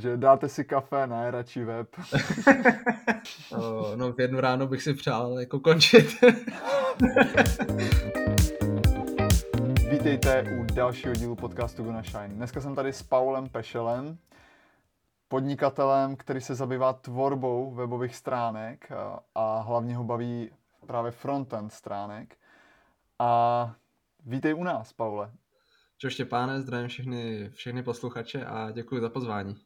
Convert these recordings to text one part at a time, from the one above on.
že dáte si kafe na radši web. no v jednu ráno bych si přál jako končit. Vítejte u dalšího dílu podcastu Gonna Shine. Dneska jsem tady s Paulem Pešelem, podnikatelem, který se zabývá tvorbou webových stránek a, a hlavně ho baví právě frontend stránek. A vítej u nás, Paule. Čau Štěpáne, zdravím všechny, všechny posluchače a děkuji za pozvání.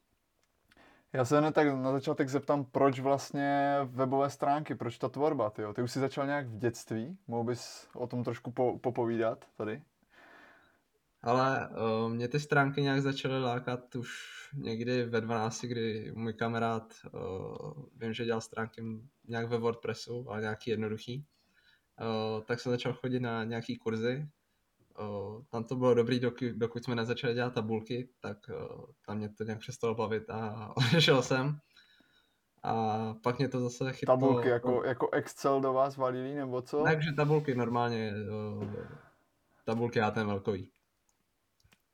Já se hned tak na začátek zeptám, proč vlastně webové stránky, proč ta tvorba, tyjo? Ty už jsi začal nějak v dětství, mohl bys o tom trošku po, popovídat tady? Ale uh, mě ty stránky nějak začaly lákat už někdy ve 12, kdy můj kamarád, uh, vím, že dělal stránky nějak ve WordPressu, ale nějaký jednoduchý, uh, tak jsem začal chodit na nějaký kurzy o, tam to bylo dobrý, dokud, dokud jsme nezačali dělat tabulky, tak o, tam mě to nějak přestalo bavit a odešel jsem. A pak mě to zase chytlo... Tabulky jako, jako Excel do vás valili, nebo co? Takže tabulky normálně, o, tabulky HTML-kový.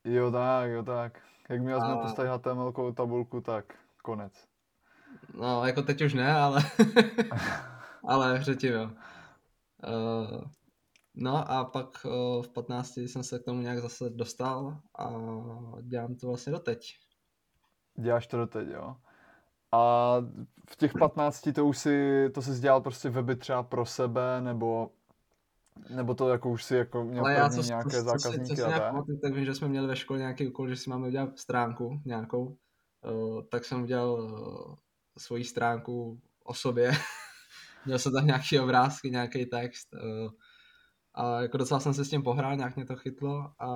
Jo tak, jo tak. Jak měl jsme a... postavit HTML tabulku, tak konec. No, jako teď už ne, ale, ale řetím, jo. Uh, No a pak v 15 jsem se k tomu nějak zase dostal a dělám to vlastně doteď. Děláš to doteď, jo. A v těch 15 to už si, to si dělal prostě weby třeba pro sebe, nebo nebo to jako už si jako měl Ale já co, nějaké co, zákazníky co, co, co nějak pamatuju, tak vím, že jsme měli ve škole nějaký úkol, že si máme udělat stránku nějakou, uh, tak jsem udělal uh, svoji stránku o sobě. měl jsem tam nějaký obrázky, nějaký text. Uh, a jako docela jsem se s tím pohrál, nějak mě to chytlo a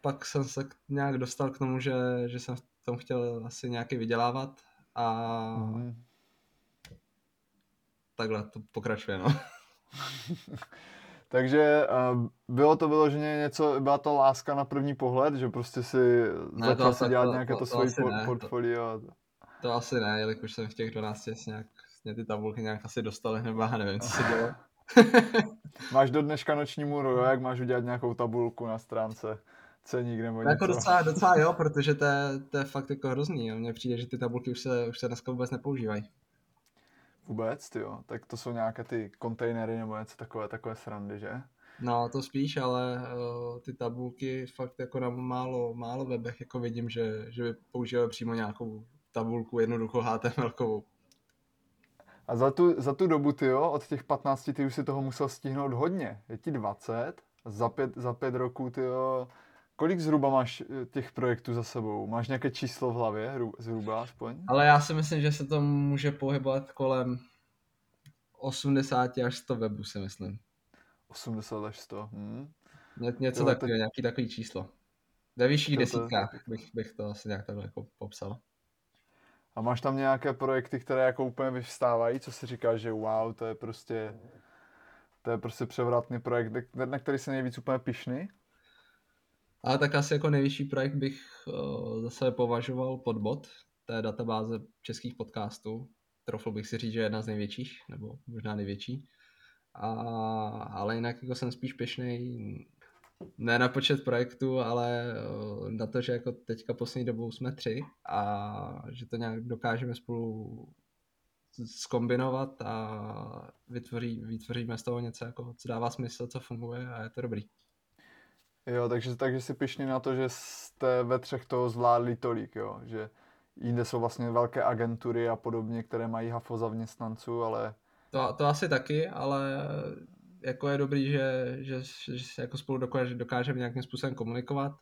pak jsem se nějak dostal k tomu, že, že jsem v tom chtěl asi nějaký vydělávat a mm. takhle to pokračuje, no. Takže bylo to vyloženě něco, byla to láska na první pohled, že prostě si ne, začal si dělat to, nějaké to, to, to svoje por- portfolio? To, to asi ne, jelikož jsem v těch 12 nějak mě ty tabulky nějak asi dostaly, nebo já nevím, co se dělo. máš do dneška noční můru, jo? jak máš udělat nějakou tabulku na stránce ceník nebo něco. Jako docela, docela jo, protože to je, to je fakt jako hrozný. Mně přijde, že ty tabulky už se, už se dneska vůbec nepoužívají. Vůbec, ty jo. Tak to jsou nějaké ty kontejnery nebo něco takové, takové srandy, že? No, to spíš, ale uh, ty tabulky fakt jako na málo, málo webech jako vidím, že, že by používali přímo nějakou tabulku jednoduchou HTML-kovou. A za tu, za tu dobu, ty jo, od těch 15 ty už si toho musel stihnout hodně. Je ti 20, za pět, za pět roků, ty jo, kolik zhruba máš eh, těch projektů za sebou? Máš nějaké číslo v hlavě, zhruba aspoň? Ale já si myslím, že se to může pohybovat kolem 80 až 100 webů, si myslím. 80 až 100, hm. Ně, něco takového, teď... nějaký takový číslo. Ve vyšších desítkách bych, bych to asi nějak takhle jako popsal. A máš tam nějaké projekty, které jako úplně vyvstávají, co si říkáš, že wow, to je prostě, to je prostě převratný projekt, na který se nejvíc úplně pišný? Ale tak asi jako nejvyšší projekt bych uh, zase považoval Podbot, to je databáze českých podcastů. Trofl bych si říct, že je jedna z největších, nebo možná největší. A, ale jinak jako jsem spíš pišnej ne na počet projektů, ale eh, na to, že jako teďka poslední dobou jsme tři a že to nějak dokážeme spolu skombinovat a vytvoří, vytvoříme z toho něco, jako, co dává smysl, co funguje a je to dobrý. Jo, takže, takže si pišný na to, že jste ve třech toho zvládli tolik, jo, že jinde jsou vlastně velké agentury a podobně, které mají hafo zaměstnanců, ale... To, to asi taky, ale jako je dobrý, že, že, že se jako spolu dokáže, dokážeme nějakým způsobem komunikovat.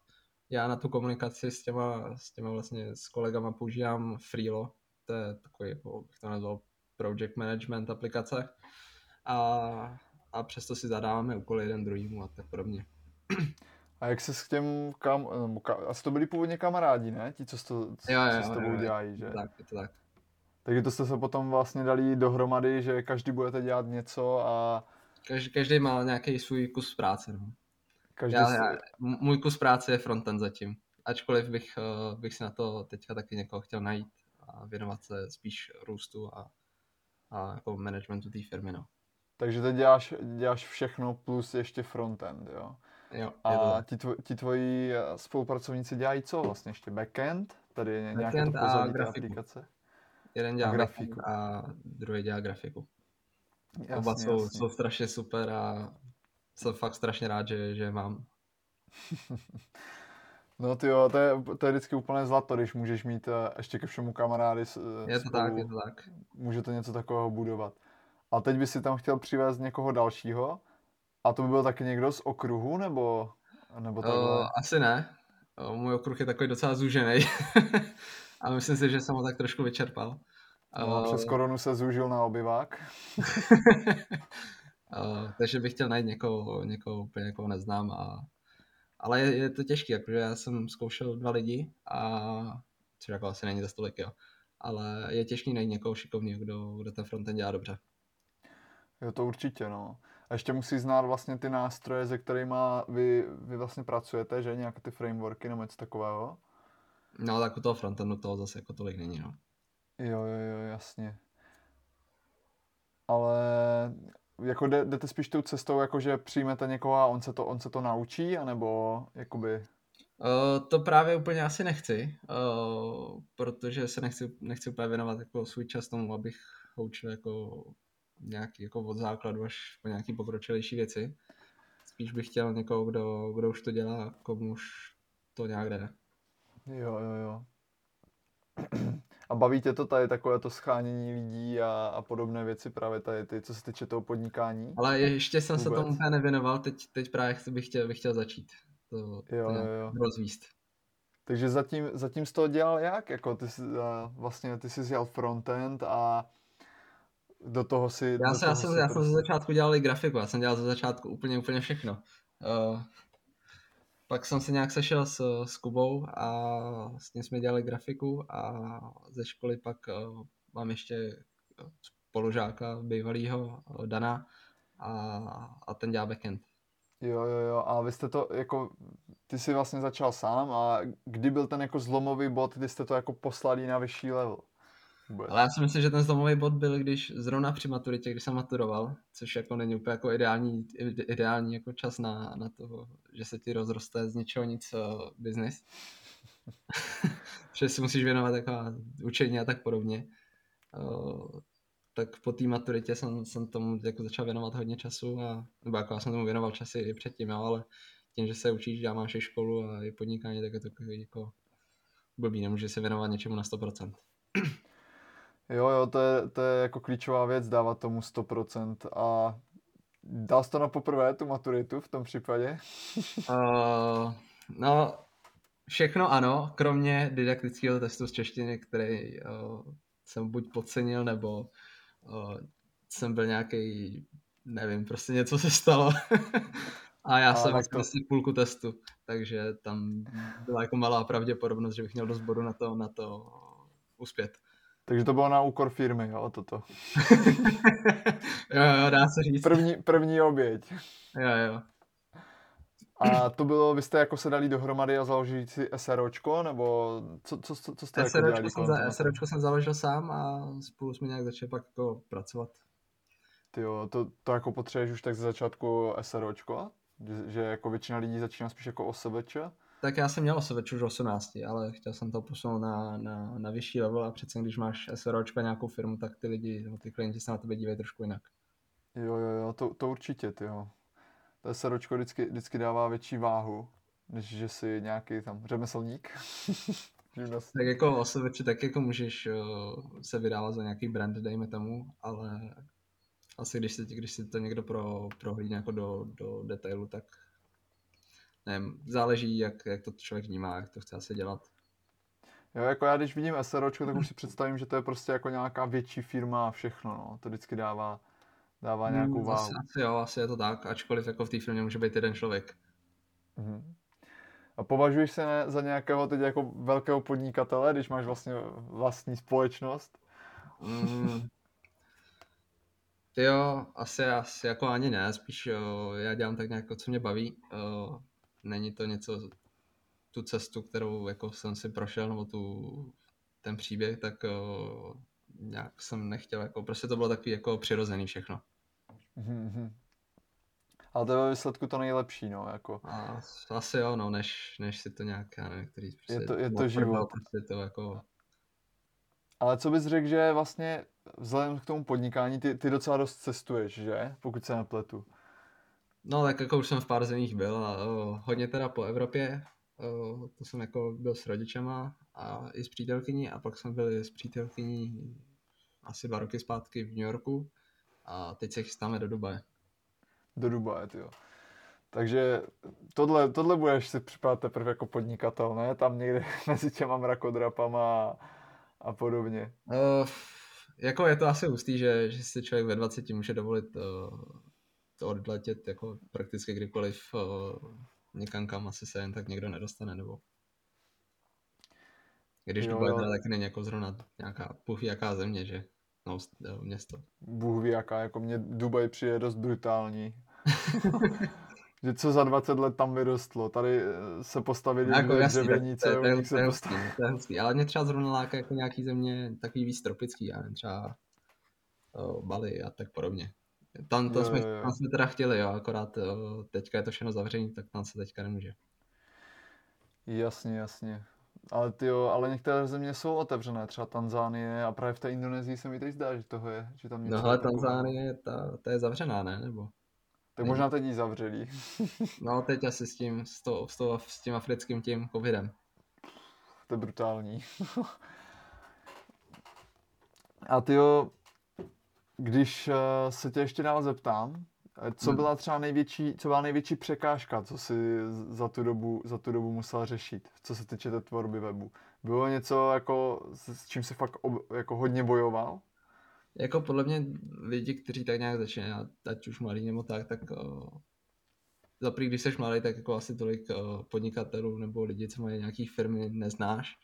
Já na tu komunikaci s těma, s těma vlastně s kolegama používám Freelo, to je takový, jako bych to nazval, project management aplikace. A, a přesto si zadáváme úkoly jeden druhýmu a tak podobně. A jak se s těm kam, kam, asi to byli původně kamarádi, ne? Ti, co, to, co, jo, jo, co s tobou jo, dělají, že? Tak, je to tak. Takže to jste se potom vlastně dali dohromady, že každý budete dělat něco a Každý, každý má nějaký svůj kus práce. No. Každý já, já, můj kus práce je frontend zatím. Ačkoliv bych, uh, bych si na to teďka taky někoho chtěl najít a věnovat se spíš růstu a, a jako managementu té firmy. No. Takže teď děláš, děláš všechno plus ještě frontend, jo? Jo, a ti, tvo, ti tvoji eh, spolupracovníci dělají co vlastně ještě? Backend? Tady nějaké backend to pozadí té aplikace? Jeden dělá a grafiku. a druhý dělá grafiku. Jasně, Oba jsou, jasně. jsou strašně super a jsem fakt strašně rád, že, že mám. No ty jo, to je, to je vždycky úplně zlato, když můžeš mít eh, ještě ke všemu kamarády. Eh, je to spolu, tak, je to tak. Může to něco takového budovat. A teď by si tam chtěl přivést někoho dalšího? A to by byl taky někdo z okruhu, nebo, nebo takhle? Uh, asi ne. Můj okruh je takový docela zúžený. a myslím si, že jsem ho tak trošku vyčerpal. No, přes koronu se zúžil na obyvák. uh, takže bych chtěl najít někoho, někoho úplně někoho neznám a ale je, je to těžké, jakože já jsem zkoušel dva lidi a což jako asi není za stolik, jo. Ale je těžký najít někoho šikovného, kdo, kdo ten frontend dělá dobře. Jo, to určitě, no. A ještě musí znát vlastně ty nástroje, se kterými vy, vy vlastně pracujete, že? Nějaké ty frameworky nebo něco takového? No, tak u toho frontendu toho zase jako tolik není, no. Jo, jo, jo, jasně. Ale jako jdete spíš tou cestou, jako že přijmete někoho a on se to, on se to naučí, anebo jakoby... Uh, to právě úplně asi nechci, uh, protože se nechci, nechci úplně věnovat jako svůj čas tomu, abych ho učil jako nějaký jako od základu až po nějaký pokročilejší věci. Spíš bych chtěl někoho, kdo, kdo už to dělá, komu už to nějak jde. Jo, jo, jo. A baví tě to tady takové to schánění lidí a, a podobné věci právě tady ty, co se týče toho podnikání? Ale ještě jsem Vůbec. se tomu úplně nevěnoval, teď, teď právě bych chtěl, bych chtěl začít to, jo, to jo, jo. rozvíst. Takže zatím, zatím jsi to dělal jak? Jako ty jsi, vlastně ty jsi dělal frontend a do toho si... Já, do se, já, jsem, já jsem ze začátku dělal i grafiku, já jsem dělal ze začátku úplně, úplně všechno. Uh, pak jsem se nějak sešel s, s Kubou a s ním jsme dělali grafiku a ze školy pak uh, mám ještě spolužáka bývalého Dana a, a ten dělá backend. Jo, jo, jo. A vy jste to jako, ty jsi vlastně začal sám a kdy byl ten jako zlomový bod, kdy jste to jako poslali na vyšší level? Vůbec. Ale já si myslím, že ten zlomový bod byl, když zrovna při maturitě, když jsem maturoval, což jako není úplně jako ideální, ideální jako čas na, na to, že se ti rozroste z ničeho nic uh, business. že si musíš věnovat jako učení a tak podobně. Uh, tak po té maturitě jsem, jsem tomu jako začal věnovat hodně času a, nebo jako já jsem tomu věnoval časy i předtím, jo, ale tím, že se učíš a máš i školu a i podnikání, tak je to jako blbý, nemůže se věnovat něčemu na 100%. Jo, jo, to je, to je jako klíčová věc, dávat tomu 100%. A dal jsi to na poprvé, tu maturitu v tom případě? uh, no, všechno ano, kromě didaktického testu z češtiny, který uh, jsem buď podcenil, nebo uh, jsem byl nějaký, nevím, prostě něco se stalo. A já a jsem to... prostě půlku testu, takže tam byla jako malá pravděpodobnost, že bych měl dost bodu na to, na to uspět. Takže to bylo na úkor firmy, jo, toto. jo, jo, dá se říct. První, první oběť. Jo, jo. A to bylo, vy jste jako se dali dohromady a založili si SROčko, nebo co, co, co, co jste SROčko jako dělali? Jsem za, SROčko jsem založil sám a spolu jsme nějak začali pak jako pracovat. Ty jo, to, to jako potřebuješ už tak ze začátku SROčko? Že, že jako většina lidí začíná spíš jako OSVČ? Tak já jsem měl OSVČ už 18, ale chtěl jsem to posunout na, na, na vyšší level a přece když máš SROčko nějakou firmu, tak ty lidi, nebo ty klienti se na tebe dívají trošku jinak. Jo, jo, jo, to, to určitě, ty jo. To SROčko vždycky, vždycky dává větší váhu, než že jsi nějaký tam řemeslník. tak jako OSVČ, tak jako můžeš uh, se vydávat za nějaký brand, dejme tomu, ale asi když si, když si to někdo pro, prohlídne jako do, do detailu, tak nevím, záleží, jak, jak to člověk vnímá, jak to chce asi dělat. Jo, jako já když vidím SROčko, tak už si představím, že to je prostě jako nějaká větší firma a všechno, no. To vždycky dává, dává nějakou hmm, váhu. Asi, jo, asi je to tak, ačkoliv jako v té firmě může být jeden člověk. Mm. A považuješ se ne, za nějakého teď jako velkého podnikatele, když máš vlastně vlastní společnost? Mm. Jo, asi, asi jako ani ne, spíš jo, já dělám tak nějak, co mě baví. Jo, není to něco, tu cestu, kterou jako jsem si prošel, nebo tu, ten příběh, tak o, nějak jsem nechtěl, jako prostě to bylo takový jako přirozený všechno. Mm-hmm. Ale to je ve výsledku to nejlepší, no, jako. A asi jo, no, než, než si to nějak, já nevím, který prostě je to, je to život. Prostě to jako... Ale co bys řekl, že vlastně vzhledem k tomu podnikání, ty, ty docela dost cestuješ, že? Pokud se nepletu. No tak jako už jsem v pár zemích byl a o, hodně teda po Evropě, o, to jsem jako byl s rodičema a i s přítelkyní a pak jsme byli s přítelkyní asi dva roky zpátky v New Yorku a teď se chystáme do Dubaje. Do Dubaje, jo. Takže tohle, tohle budeš si připadat teprve jako podnikatel, ne? Tam někde mezi těma mrakodrapama a, a podobně. Uh, jako je to asi hustý, že, že si člověk ve 20 může dovolit uh, odletět jako prakticky kdykoliv uh, někam, kam asi se jen tak někdo nedostane, nebo když Dubai teda taky není jako zrovna nějaká puch jaká země, že no, město. Bůh ví jaká, jako mě Dubaj přijde dost brutální. že co za 20 let tam vyrostlo. Tady eh, se postavili jako dvě dřevěnice, to, to, to, postavili. To je hustý, ale mě třeba zrovna láká jako nějaký země takový víc tropický, já nevím, třeba uh, Bali a tak podobně. Tam, to jo, jsme, jo. tam jsme teda chtěli, jo, akorát uh, teďka je to všechno zavřený, tak tam se teďka nemůže. Jasně, jasně. Ale ty jo, ale některé země jsou otevřené, třeba Tanzánie a právě v té Indonésii se mi teď zdá, že toho je, že tam něco No ale Tanzánie, ta, ta je zavřená, ne? Nebo? Tak možná teď ji zavřeli. no teď asi s tím, s, to, s, to, s tím africkým tím covidem. To je brutální. a ty jo, když uh, se tě ještě dál zeptám, eh, co hmm. byla třeba největší, co byla největší překážka, co si za tu dobu, za tu dobu musel řešit, co se týče té tvorby webu? Bylo něco, jako, s čím se fakt ob, jako hodně bojoval? Jako podle mě lidi, kteří tak nějak začínají, ať už mladý nebo tak, tak uh, za prvý, když jsi mladý, tak jako asi tolik uh, podnikatelů nebo lidi, co mají nějaký firmy, neznáš.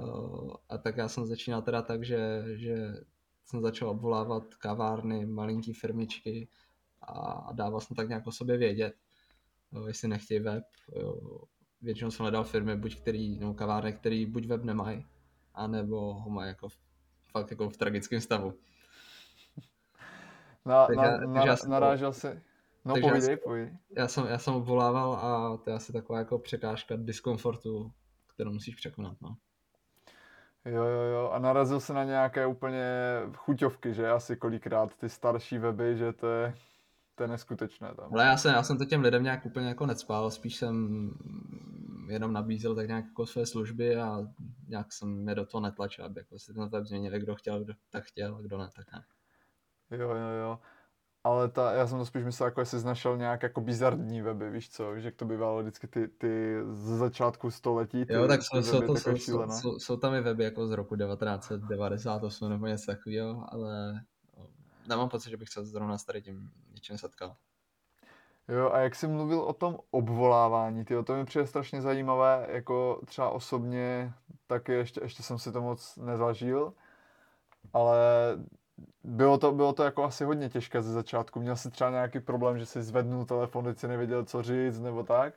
Uh, a tak já jsem začínal teda tak, že, že jsem začal obvolávat kavárny, malinký firmičky a, dával jsem tak nějak o sobě vědět, jestli nechtějí web. Většinou jsem hledal firmy, buď který, nebo kavárny, který buď web nemají, anebo ho mají jako fakt jako v tragickém stavu. Na, na, na, na, narážel se... No takže povídej, já, povídej. Já jsem, já jsem obvolával a to je asi taková jako překážka diskomfortu, kterou musíš překonat. No. Jo, jo, jo. A narazil se na nějaké úplně chuťovky, že asi kolikrát ty starší weby, že to je, to je neskutečné tam. Ale já jsem, já jsem to těm lidem nějak úplně jako necpal, spíš jsem jenom nabízel tak nějak jako své služby a nějak jsem je do toho netlačil, aby jako si ten web změnili, kdo chtěl, kdo tak chtěl, kdo ne, tak ne. Jo, jo, jo ale ta, já jsem to spíš myslel, jako jestli našel nějak jako bizarní weby, víš co, že to bývalo vždycky ty, ty z začátku století. Ty, jo, tak jsou, jsou, to, jsou, jsou, jsou, jsou, tam i weby jako z roku 1998 nebo něco takového, ale no, nemám pocit, že bych se zrovna s tady tím něčím setkal. Jo, a jak jsi mluvil o tom obvolávání, ty, to mi přijde strašně zajímavé, jako třeba osobně, taky ještě, ještě jsem si to moc nezažil, ale bylo to, bylo to jako asi hodně těžké ze začátku. Měl jsi třeba nějaký problém, že jsi zvednul telefon, teď si nevěděl, co říct, nebo tak?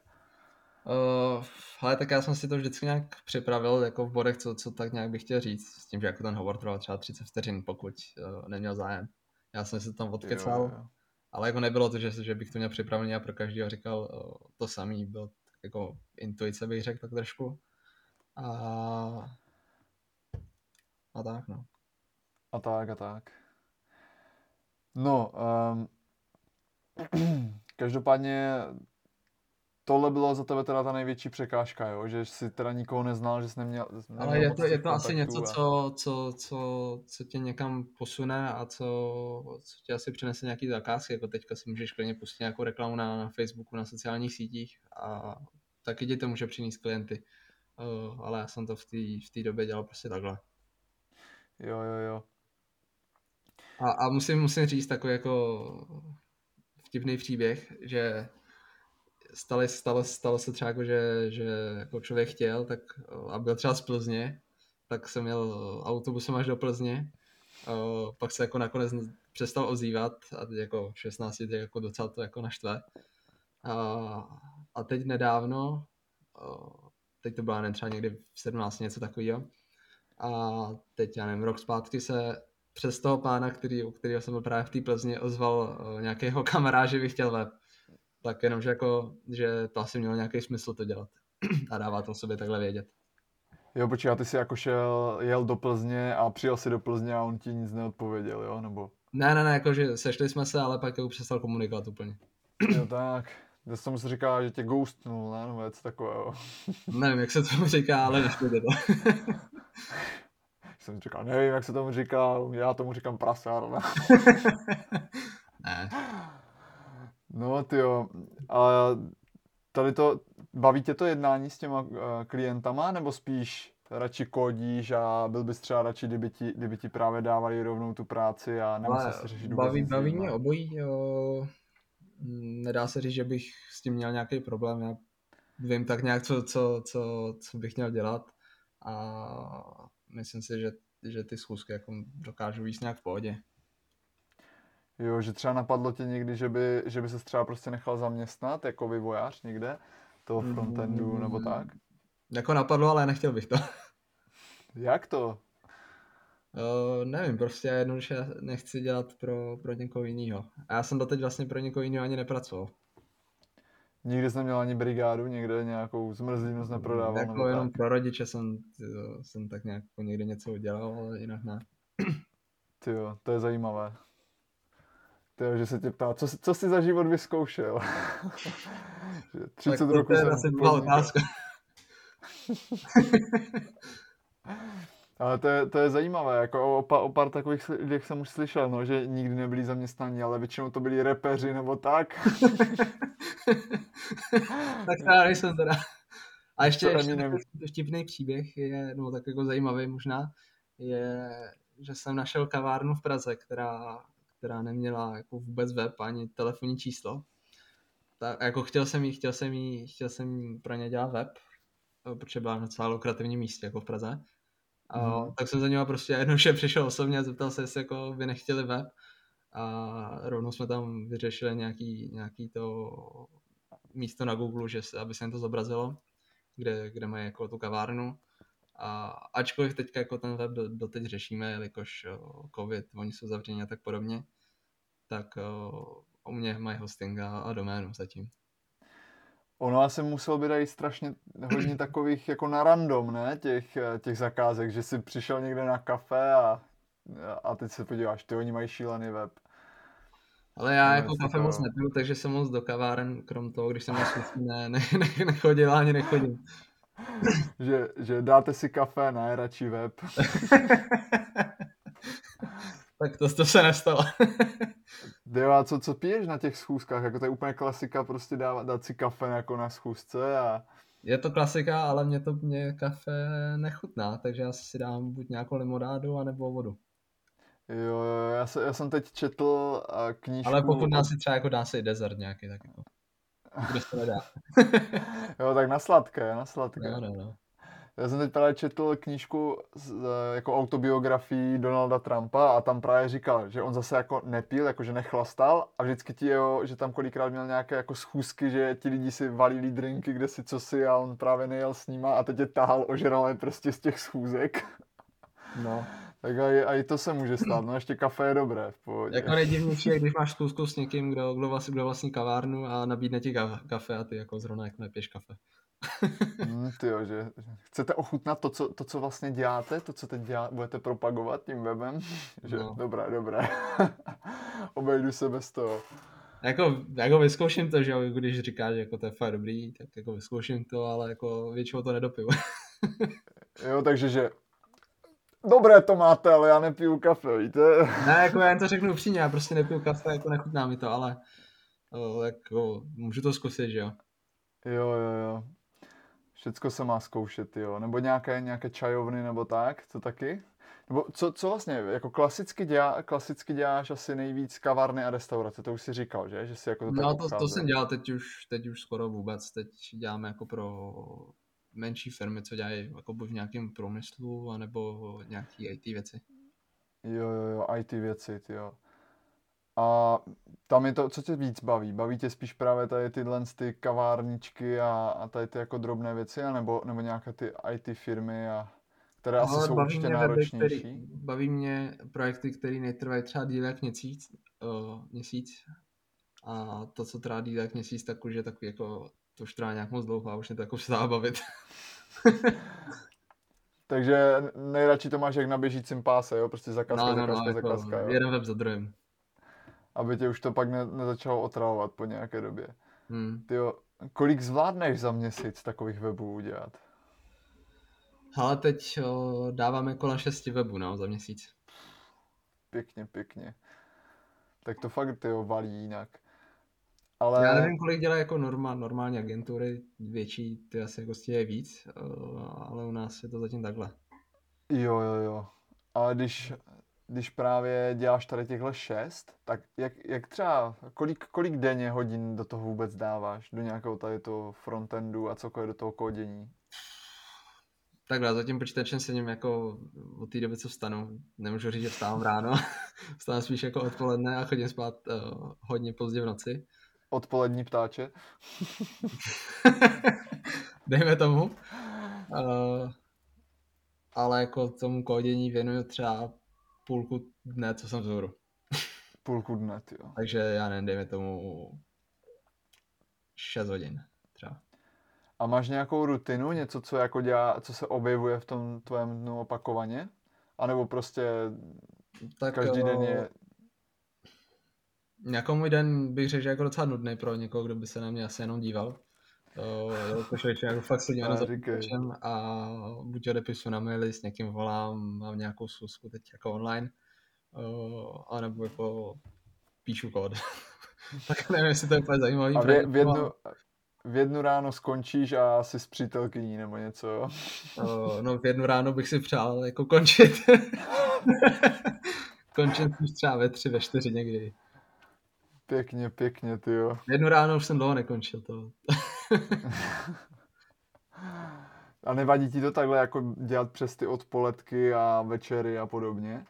Uh, ale tak já jsem si to vždycky nějak připravil jako v bodech, co, co tak nějak bych chtěl říct, s tím, že jako ten hovor trval třeba 30 vteřin, pokud uh, neměl zájem. Já jsem si tam odkecal, jo, jo. ale jako nebylo to, že, že bych to měl připravený a pro každého říkal uh, to samý, byl jako intuice bych řekl tak trošku. A, a tak no. A tak a tak. No, um, každopádně tohle bylo za tebe teda ta největší překážka, jo? že jsi teda nikoho neznal, že jsi neměl, neměl Ale je to, je to asi něco, a... co, co, co, co tě někam posune a co, co tě asi přinese nějaký zakázky, jako teďka si můžeš klidně pustit nějakou reklamu na, na Facebooku, na sociálních sítích a taky ti to může přinést klienty. Uh, ale já jsem to v té v době dělal prostě takhle. Jo, jo, jo. A, a musím, musím říct takový jako vtipný příběh, že stalo, stalo, stalo se třeba jako, že, že jako člověk chtěl, tak a byl třeba z Plzně, tak jsem měl autobusem až do Plzně, a pak se jako nakonec přestal ozývat a teď jako 16 teď jako docela to jako naštve. A, a teď nedávno, teď to byla třeba někdy v 17 něco takového, a teď já nevím, rok zpátky se přes toho pána, který, u kterého jsem byl právě v té Plzni, ozval uh, nějakého kamarád, že by chtěl web. Tak jenom, že, jako, že to asi mělo nějaký smysl to dělat. A dává to sobě takhle vědět. Jo, počkej, ty jsi jako šel, jel do Plzně a přijel si do Plzně a on ti nic neodpověděl, jo? Nebo... Ne, ne, ne, jakože sešli jsme se, ale pak jako přestal komunikovat úplně. Jo, tak. To jsem si říká, že tě ghostnul, ne? Nebo něco takového. Nevím, jak se tomu říká, ale nešlo to. jsem říkal, nevím, jak se tomu říká, já tomu říkám prasárna. ne. No, ty jo. A tady to, baví tě to jednání s těma uh, klientama, nebo spíš radši kodíš a byl bys třeba radši, kdyby ti, kdyby ti právě dávali rovnou tu práci a nemusel si řešit baví, baví mě obojí. Jo. Nedá se říct, že bych s tím měl nějaký problém. Já vím tak nějak, co, co, co, co bych měl dělat a myslím si, že, že ty schůzky jako dokážu víc nějak v pohodě. Jo, že třeba napadlo tě někdy, že by, že by se třeba prostě nechal zaměstnat jako vývojář někde toho frontendu mm, nebo tak? Jako napadlo, ale nechtěl bych to. Jak to? Uh, nevím, prostě jednoduše nechci dělat pro, pro někoho jiného. A já jsem doteď vlastně pro někoho jiného ani nepracoval. Nikdy jsi neměl ani brigádu, někde nějakou zmrzlinu jsi neprodával? Jako jenom tak? pro rodiče jsem, jsem tak nějak někde něco udělal, ale jinak ne. Ty jo, to je zajímavé. Ty jo, že se tě ptá, co, co jsi za život vyzkoušel? 30 tak to roku je asi otázka. Ale to je, to je zajímavé, jako o, o pár takových lidech jsem už slyšel, no, že nikdy nebyli zaměstnaní, ale většinou to byli repeři nebo tak. tak já nejsem teda. A ještě, ještě vtipný příběh je, no tak jako zajímavý možná, je, že jsem našel kavárnu v Praze, která, která neměla jako vůbec web ani telefonní číslo. Tak, jako chtěl jsem jí, chtěl jsem jí, chtěl jsem pro ně dělat web, protože byla na docela lukrativním místě jako v Praze. A, mm. Tak jsem za něma prostě jednoduše přišel osobně a zeptal se, jestli jako by nechtěli web. A rovnou jsme tam vyřešili nějaký, nějaký to místo na Google, že se, aby se jim to zobrazilo, kde, kde mají jako tu kavárnu. A ačkoliv teď jako ten web do, doteď řešíme, jelikož covid, oni jsou zavření a tak podobně, tak o, u mě mají hosting a, a doménu zatím. Ono asi muselo být i strašně hodně takových jako na random, ne, těch, těch zakázek, že si přišel někde na kafe a, a teď se podíváš, ty oni mají šílený web. Ale já jako kafe to... moc nepiju, takže jsem moc do kaváren, krom toho, když jsem na ne, ne, ne, nechodil, ani nechodím. že, že dáte si kafe, ne, radši web. tak to, to se nestalo. Jo, a co, co piješ na těch schůzkách? Jako to je úplně klasika prostě dávat, dát si kafe jako na schůzce a... Je to klasika, ale mě to mě kafe nechutná, takže já si dám buď nějakou limonádu, anebo vodu. Jo, jo, já, se, já jsem teď četl knížku... Ale pokud nás si třeba jako dá si desert nějaký, tak jako... Kde se nedá. jo, tak na sladké, na sladké. No, no, no. Já jsem teď právě četl knížku z, jako autobiografii Donalda Trumpa a tam právě říkal, že on zase jako nepil, jakože nechlastal a vždycky ti jo, že tam kolikrát měl nějaké jako schůzky, že ti lidi si valili drinky, kde si co si a on právě nejel s nima a teď je tahal ožralé prostě z těch schůzek. No. Tak a, a i to se může stát, no ještě kafe je dobré, v pohodě. Jako nejdivnější je, když máš schůzku s někým, kdo, kdo, vlastně, kdo vlastní kavárnu a nabídne ti kafe a ty jako zrovna jak nepiješ kafe mm, tyjo, že chcete ochutnat to co, to, co vlastně děláte, to, co teď dělá, budete propagovat tím webem, že no. dobré, dobré, obejdu se bez toho. Jako, jako vyzkouším to, že když říkáš, že jako to je fakt dobrý, tak jako vyzkouším to, ale jako většinou to nedopiju. jo, takže že dobré to máte, ale já nepiju kafe, víte? ne, jako já jen to řeknu upřímně, já prostě nepiju kafe, jako nechutná mi to, ale jako, můžu to zkusit, že jo. Jo, jo, jo. Všecko se má zkoušet, jo. Nebo nějaké, nějaké čajovny nebo tak, to taky? Nebo co, co vlastně, jako klasicky, dělá, klasicky děláš asi nejvíc kavárny a restaurace, to už si říkal, že? že jsi jako to no to, to, jsem dělal teď už, teď už skoro vůbec, teď děláme jako pro menší firmy, co dělají jako v nějakém průmyslu, anebo nějaký IT věci. Jo, jo, jo, IT věci, jo. A tam je to, co tě víc baví? Baví tě spíš právě tady tyhle ty kavárničky a, a tady ty jako drobné věci, anebo, nebo nějaké ty IT firmy, a, které no, asi jsou určitě náročnější? Který, baví mě projekty, které netrvají třeba díl jak měsíc, uh, měsíc A to, co tráví tak měsíc, tak už je takový jako, to už trvá nějak moc dlouho a už mě to jako přestává bavit. Takže nejradši to máš jak na běžícím páse, jo? Prostě zakázka, no, no, zakázka, no, jako zakázka, jo? jeden web za druhým. Aby tě už to pak ne, nezačalo otravovat po nějaké době. Hmm. Tyjo, kolik zvládneš za měsíc takových webů udělat? Ale teď o, dáváme kolem 6 webů no, za měsíc. Pěkně, pěkně. Tak to fakt tyjo, valí jinak. Ale... Já nevím, kolik dělá jako norma, normální agentury, větší, ty asi jako stíhají víc, ale u nás je to zatím takhle. Jo, jo, jo. Ale když, když právě děláš tady těchhle šest, tak jak, jak třeba, kolik, kolik denně hodin do toho vůbec dáváš? Do nějakého tady toho frontendu a cokoliv do toho kódění? Takhle, zatím počítačem sedím jako od té doby, co vstanu. Nemůžu říct, že vstávám ráno. vstávám spíš jako odpoledne a chodím spát uh, hodně pozdě v noci. Odpolední ptáče? Dejme tomu. Uh, ale jako tomu kódění věnuju třeba půlku dne, co jsem vzhůru. Půlku dne, jo. Takže já nevím, dejme tomu 6 hodin třeba. A máš nějakou rutinu, něco, co jako dělá, co se objevuje v tom tvém dnu opakovaně? A nebo prostě tak, každý den je... Jako můj den bych řekl, že jako docela nudný pro někoho, kdo by se na mě asi jenom díval. To, jakože jako fakt sedím za počítačem a buď odepisu na maily, s někým volám, mám nějakou schůzku teď jako online, a nebo jako píšu kód. tak nevím, jestli to je úplně zajímavý. A v, v, jednu, v jednu ráno skončíš a jsi s přítelkyní nebo něco, jo? no v jednu ráno bych si přál jako končit. končit už třeba ve tři, ve čtyři někdy. Pěkně, pěkně, ty jo. Jednu ráno už jsem dlouho nekončil to. a nevadí ti to takhle jako dělat přes ty odpoledky a večery a podobně?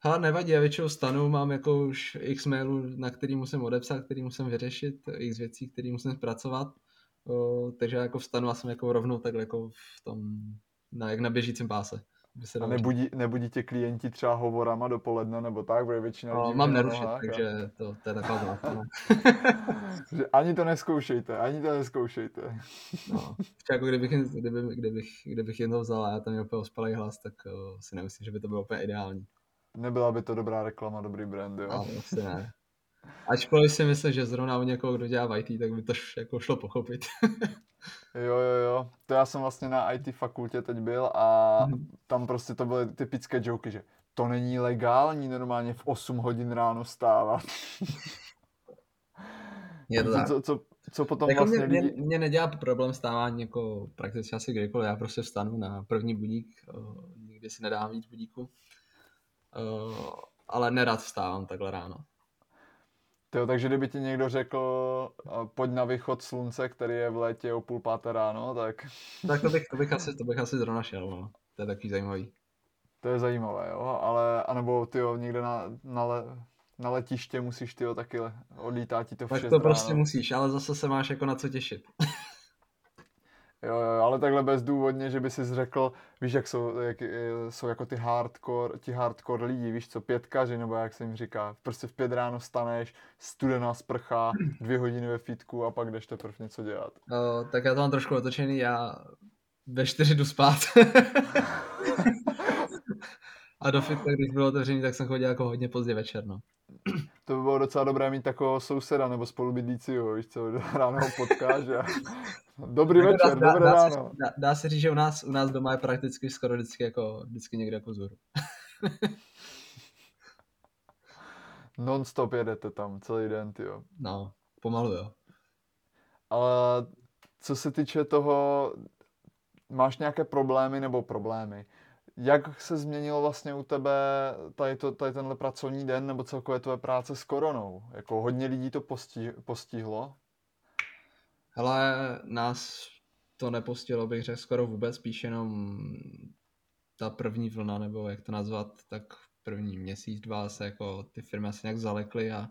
Hele, nevadí, já většinou stanu, mám jako už x mailů, na který musím odepsat, který musím vyřešit, x věcí, který musím zpracovat, o, takže jako vstanu a jsem jako rovnou takhle jako v tom, na, jak na běžícím páse. Se a nebudí, nebudí tě klienti třeba hovorama dopoledne nebo tak, bude většinou no, mám nerušit, nohách, takže a... to, to je taková že ani to neskoušejte, ani to neskoušejte. no, jako kdybych, kdyby, kdybych, kdybych jen to vzal a já tam měl úplně ospalý hlas, tak uh, si nemyslím, že by to bylo úplně ideální. Nebyla by to dobrá reklama, dobrý brand, jo? No, asi ne. Ačkoliv si myslím, že zrovna u někoho, kdo dělá v IT, tak by to jako šlo pochopit. jo, jo, jo. To já jsem vlastně na IT fakultě teď byl a hmm. tam prostě to byly typické joky, že to není legální normálně v 8 hodin ráno stávat. Je to co, co, co, co potom jako vlastně mě, lidi... mě, mě nedělá problém stávání jako prakticky asi kdykoliv. Já prostě vstanu na první budík, nikdy si nedám víc budíku. Uh, ale nerad vstávám takhle ráno. Tyjo, takže kdyby ti někdo řekl, pojď na východ slunce, který je v létě o půl páté ráno, tak... Tak to bych, to bych, asi, to bych asi zrovna šel, no. To je takový zajímavý. To je zajímavé, jo, ale, anebo ty někde na, na, le, na letiště musíš ty taky odlítá ti to v Tak to prostě ráno. musíš, ale zase se máš jako na co těšit. Jo, jo, ale takhle bezdůvodně, že by si řekl, víš, jak jsou, jak, jsou jako ty hardcore, ti hardcore lidi, víš co, pětkaři, nebo jak se jim říká. Prostě v pět ráno staneš, studená sprcha, dvě hodiny ve fitku a pak jdeš teprve něco dělat. No, tak já to mám trošku otočený, já ve čtyři jdu spát. a do fitka, když bylo otevřený, tak jsem chodil jako hodně pozdě večer, no. To by bylo docela dobré mít takového souseda nebo spolubydlícího, víš co, ráno ho potkáš a Dobrý jako večer, dá, dobré dá, ráno. Dá, dá, se říct, že u nás, u nás doma je prakticky skoro vždycky, jako, vždycky někde jako zůru. Non-stop jedete tam celý den, jo. No, pomalu jo. Ale co se týče toho, máš nějaké problémy nebo problémy? Jak se změnilo vlastně u tebe tady, to, tady tenhle pracovní den nebo celkově tvoje práce s koronou? Jako hodně lidí to postihlo? Hele, nás to nepostilo, bych řekl skoro vůbec, spíš jenom ta první vlna, nebo jak to nazvat, tak první měsíc, dva se jako ty firmy asi nějak zalekly a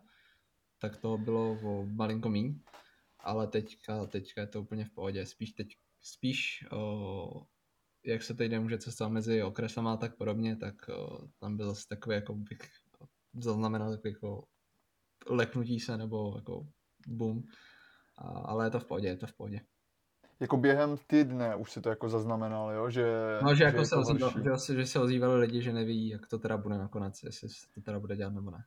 tak to bylo o malinko míň, ale teďka, teďka je to úplně v pohodě. Spíš teď, spíš o, jak se teď nemůže cestovat mezi okresama a tak podobně, tak o, tam byl zase takový, jako bych zaznamenal takový jako leknutí se nebo jako boom. A, ale je to v pohodě, je to v pohodě. Jako během týdne už si to jako zaznamenal, jo? Že, No, že, že jako se, ozýval, že, že se ozývali lidi, že neví, jak to teda bude nakonec, jestli se to teda bude dělat nebo ne.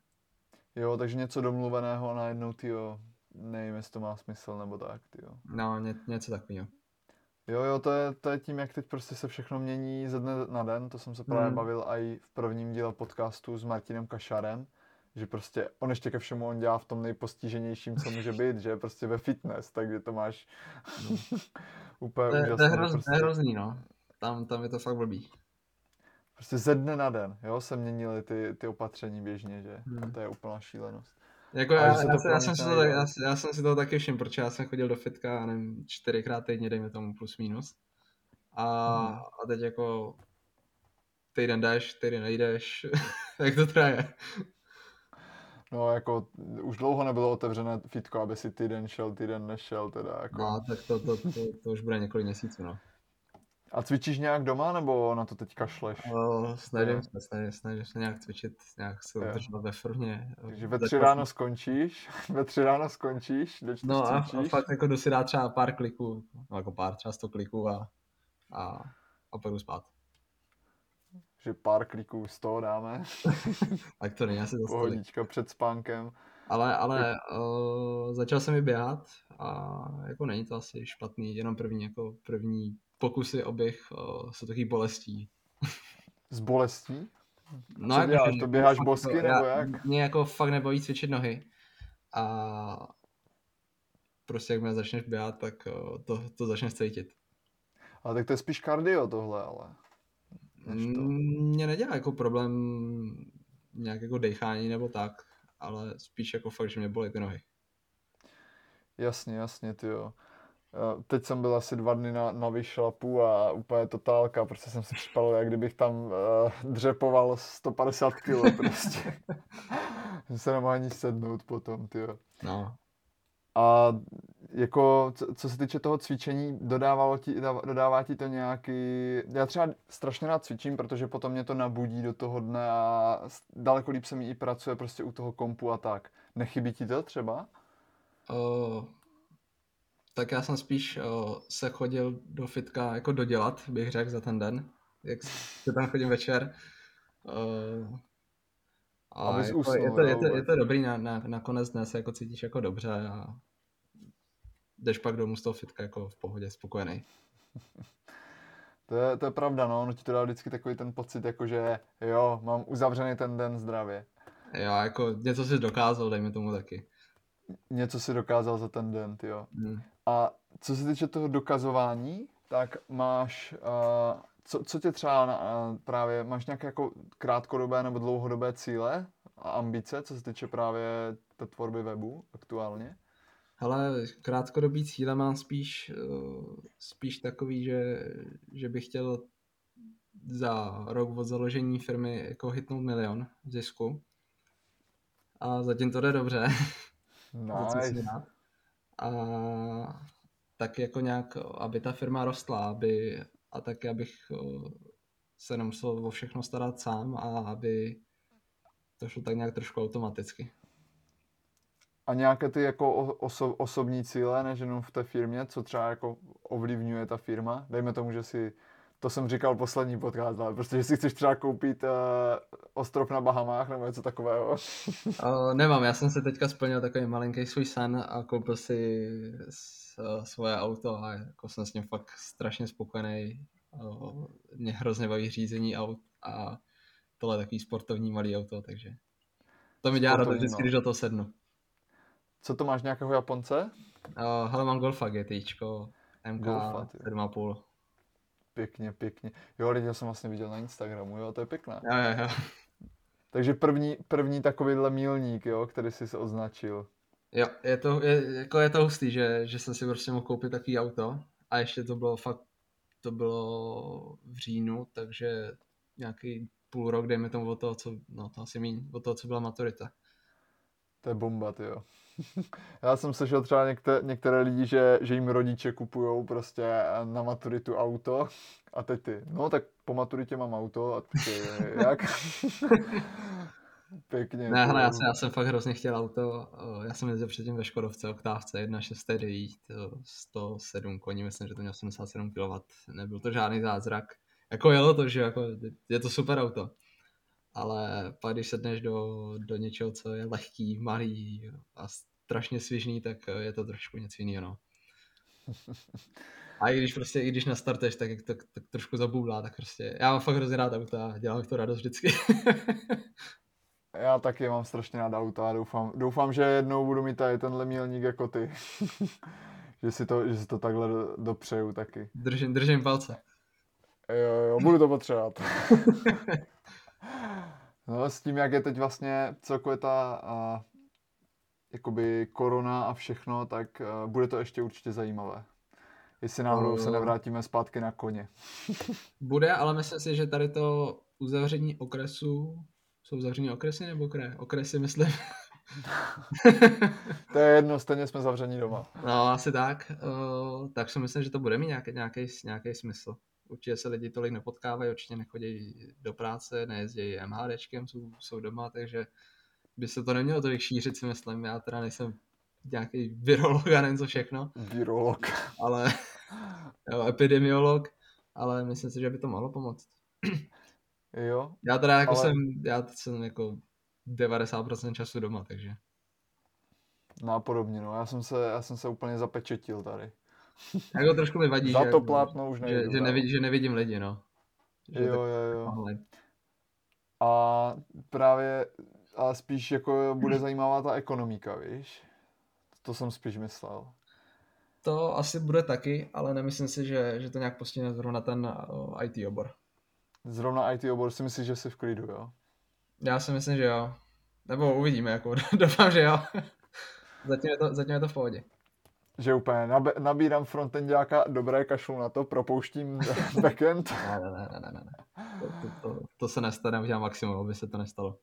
Jo, takže něco domluveného a najednou, tyjo, nevím, jestli to má smysl nebo tak, tyjo. No, ně, něco takového. Jo, jo, to je, to je tím, jak teď prostě se všechno mění ze dne na den, to jsem se právě Hmm. bavil i v prvním díle podcastu s Martinem Kašarem, že prostě on ještě ke všemu on dělá v tom nejpostiženějším, co může být, že prostě ve fitness, takže to máš úplně To je, úžasné. to je, hroz, prostě, hrozný, no. Tam, tam je to fakt blbý. prostě ze dne na den, jo, se měnily ty, ty opatření běžně, že Hmm. to je úplná šílenost. Jako já, se já, já, jsem si to, tak- já, já, jsem si to taky všiml, protože já jsem chodil do fitka, nevím, čtyřikrát týdně, dejme tomu plus minus. A, Mhm. a teď jako týden jdeš, týden nejdeš, jak to teda je. No, jako už dlouho nebylo otevřené fitko, aby si týden šel, týden nešel, teda jako. No, tak to, to, to, to už bude několik měsíců, no. A cvičíš nějak doma, nebo na to teď kašleš? Uh, snažím se, snažím, snažím se nějak cvičit, nějak se udržovat ve formě. Takže ve tři ráno skončíš, ve tři ráno skončíš, do No a, a fakt jako jdu si dát třeba pár kliků, no jako pár, třeba sto kliků a, a, a pak jdu spát. Že pár kliků z toho dáme, Tak to není asi tolik. pohodička před spánkem. Ale, ale uh, začal jsem i běhat a jako není to asi špatný, jenom první, jako první pokusy o běh uh, jsou takový bolestí. S bolestí? No, Co jako, děláš, že to běháš bosky, jako- nebo jak? Mě jako fakt nebaví cvičit nohy. A prostě jak mě začneš běhat, tak uh, to, to začneš cítit. Ale tak to je spíš kardio tohle, ale. To. Mm, Mě nedělá jako problém nějak jako dechání nebo tak, ale spíš jako fakt, že mě bolí ty nohy. Jasně, jasně, ty jo. Teď jsem byl asi dva dny na, na vyšlapu a úplně totálka, protože jsem si připadal, jak kdybych tam uh, dřepoval 150 kg prostě. Jsem se nemohl ani sednout potom, ty. No, A jako, co, co se týče toho cvičení, dodávalo ti, dá- dodává ti to nějaký... Já třeba strašně rád cvičím, protože potom mě to nabudí do toho dne a daleko líp se mi i pracuje prostě u toho kompu a tak. Nechybí ti to třeba? Uh, tak já jsem spíš uh, se chodil do fitka jako dodělat, bych řekl, za ten den. Jak se tam chodím večer. Uh, a Abys jako, usnul, je, to, je, jo, to, je to dobrý, na, na, na konec dne se jako cítíš jako dobře a jdeš pak domů z toho fitka jako v pohodě, spokojený. To je, to je pravda, no, ono ti to dá vždycky takový ten pocit, jako že jo, mám uzavřený ten den zdravě. Jo, jako něco si dokázal, dejme tomu taky. Něco si dokázal za ten den, jo. Hmm. A co se týče toho dokazování, tak máš, uh, co, co tě třeba uh, právě, máš nějaké jako krátkodobé nebo dlouhodobé cíle a ambice, co se týče právě té tvorby webu aktuálně? Hele, krátkodobý cíle mám spíš, uh, spíš takový, že, že bych chtěl za rok od založení firmy jako hitnout milion zisku. A zatím to jde dobře. Nice. A tak jako nějak, aby ta firma rostla, aby, a taky abych uh, se nemusel o všechno starat sám a aby to šlo tak nějak trošku automaticky. A nějaké ty jako oso, osobní cíle, než jenom v té firmě, co třeba jako ovlivňuje ta firma? Dejme tomu, že si, to jsem říkal poslední podcast, ale prostě, že si chceš třeba koupit uh, ostrov na Bahamách nebo něco takového. Uh, nemám, já jsem si teďka splnil takový malinký svůj sen a koupil si s, uh, svoje auto a jako jsem s ním fakt strašně spokojený. Uh, mě hrozně baví řízení aut a tohle je takový sportovní malý auto, takže to mi dělá radost vždycky, no. když do toho sednu. Co to máš nějakého Japonce? Uh, hele, mám Golfa GTčko, MK Golfa, ty. 7,5. Pěkně, pěkně. Jo, lidi, jsem vlastně viděl na Instagramu, jo, to je pěkné. Jo, jo, jo. Takže první, první takovýhle milník, jo, který jsi se označil. Jo, je to, je, jako je to hustý, že, že jsem si prostě mohl koupit takový auto a ještě to bylo fakt, to bylo v říjnu, takže nějaký půl rok, dejme tomu od toho, co, no to asi míň, od toho, co byla maturita. To je bomba, ty jo. Já jsem slyšel třeba některé, některé lidi, že, že jim rodiče kupujou prostě na maturitu auto a teď ty, no tak po maturitě mám auto a ty, jak? Pěkně. Ne, hele, já jsem, já jsem fakt hrozně chtěl auto. eh, Já jsem jezdil předtím ve Škodovce, oktávce 1.6 DI, to 107 koní, myslím, že to mělo 77 kW. Nebyl to žádný zázrak. Jako jelo to, že jako, je to super auto. Ale pak když sedneš do, do něčeho, co je lehký, malý a strašně svižný, tak je to trošku něco jiného. No. A i když prostě, i když nastarteš, tak, to, tak trošku zaboulá, tak prostě, já mám fakt hrozně rád auta a dělám to radost vždycky. Já taky mám strašně rád auta a doufám, doufám, že jednou budu mít tady tenhle mílník jako ty. že, si to, že si to takhle do, dopřeju taky. držím, držím palce. Jo, jo, budu to potřebovat. no s tím, jak je teď vlastně celkově ta a, jakoby korona a všechno, tak a, bude to ještě určitě zajímavé. Jestli náhodou se nevrátíme zpátky na koně. Bude, ale myslím si, že tady to uzavření okresu, jsou uzavření okresy nebo kraje? Okresy, myslím. To je jedno, stejně jsme zavření doma. no, asi tak. Uh, tak si myslím, že to bude mít nějaký, nějaký, nějaký smysl. Určitě se lidi tolik nepotkávají, určitě nechodí do práce, nejezdí MHDčkem, jsou, jsou doma, takže by se to nemělo tolik šířit, si myslím. Já teda nejsem nějaký virolog a nevím co všechno, Virolog. ale jo, epidemiolog, ale myslím si, že by to mohlo pomoct. Jo, Já teda jako Ale- jsem, já jsem jako 90% času doma, takže. no a podobně, no. Já jsem se, já jsem se úplně zapečetil tady. Jako trošku mi vadí, Za že, to plátno už že, nejdu. že, dál. nevidí, že nevidím lidi, no. Že Jo, jo, jo. online. A právě, a spíš jako bude zajímavá ta ekonomika, víš? To jsem spíš myslel. To asi bude taky, ale nemyslím si, že, že to nějak postihne zrovna ten uh, IT obor. Zrovna IT obor si myslíš, že jsi v klidu, jo? Já si myslím, že jo. Nebo uvidíme, jako doufám, že jo. zatím, je to, zatím je to v pohodě. Že úplně nabe- nabírám frontendáka, dobré kašlu na to, propouštím backend. Ne, ne, ne, ne, ne. To, to, to, to se nestane, udělám maximum, aby se to nestalo.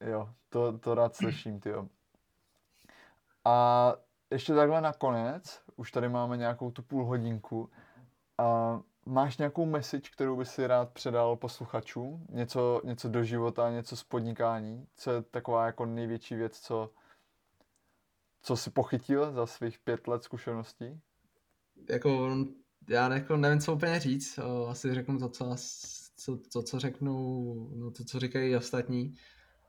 Jo, to, to rád slyším, ty jo. A ještě takhle nakonec, už tady máme nějakou tu půl hodinku. A máš nějakou message, kterou by si rád předal posluchačům? Něco, něco do života, něco z podnikání? Co je taková jako největší věc, co, co si pochytil za svých pět let zkušeností? jako, já jako nevím, co úplně říct, asi řeknu to, co, co, to, co řeknu, no to, co říkají ostatní,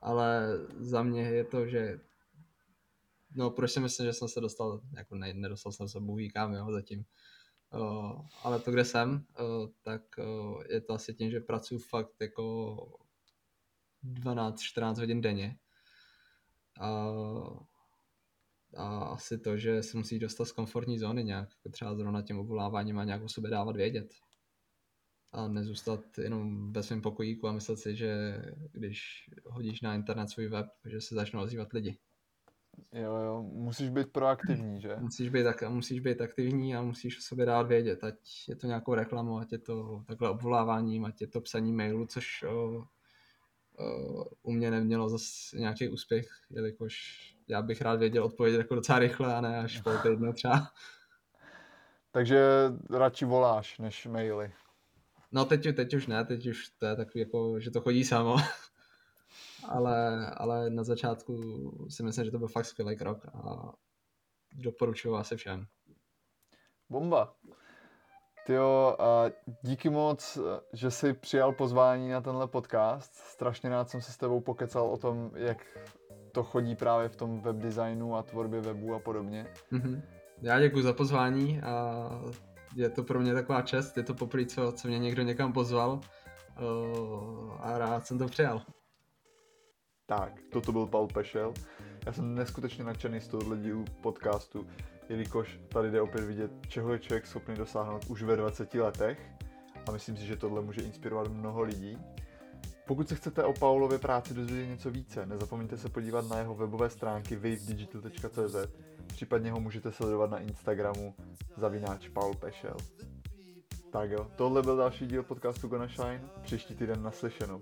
ale za mě je to, že no proč si myslím, že jsem se dostal, jako ne, nedostal jsem se bůh kam, jo, zatím, o, ale to, kde jsem, o, tak o, je to asi tím, že pracuji fakt jako 12-14 hodin denně. A a asi to, že se musí dostat z komfortní zóny nějak, jako třeba zrovna tím obvoláváním a nějak o sobě dávat vědět. A nezůstat jenom ve svém pokojíku a myslet si, že když hodíš na internet svůj web, že se začnou ozývat lidi. Jo, jo, musíš být proaktivní, že? Musíš být, tak, musíš být aktivní a musíš o sobě dát vědět, ať je to nějakou reklamu, ať je to takhle obvoláváním, ať je to psaní mailu, což o, o, u mě nemělo zase nějaký úspěch, jelikož já bych rád věděl odpovědět jako docela rychle a ne až po týdnu třeba. Takže radši voláš, než maily. No teď, teď už ne, teď už to je takový jako, že to chodí samo. ale, ale na začátku si myslím, že to byl fakt skvělý krok a doporučuji asi všem. Bomba. Tyjo, a díky moc, že jsi přijal pozvání na tenhle podcast. Strašně rád jsem se s tebou pokecal o tom, jak to chodí právě v tom webdesignu a tvorbě webu a podobně. Mhm. Já děkuji za pozvání a je to pro mě taková čest, je to poprvé, co, co mě někdo někam pozval uh, a rád jsem to přijal. Tak, toto byl Paul Pešel. Já jsem neskutečně nadšený z tohohle dílu podcastu, jelikož tady jde opět vidět, čeho je člověk schopný dosáhnout už ve 20 letech a myslím si, že tohle může inspirovat mnoho lidí. Pokud se chcete o Paulově práci dozvědět něco více, nezapomeňte se podívat na jeho webové stránky wavedigital.cz, případně ho můžete sledovat na Instagramu zavináč Paul Pešel. Tak jo, tohle byl další díl podcastu Gonna Shine, příští týden naslyšenou.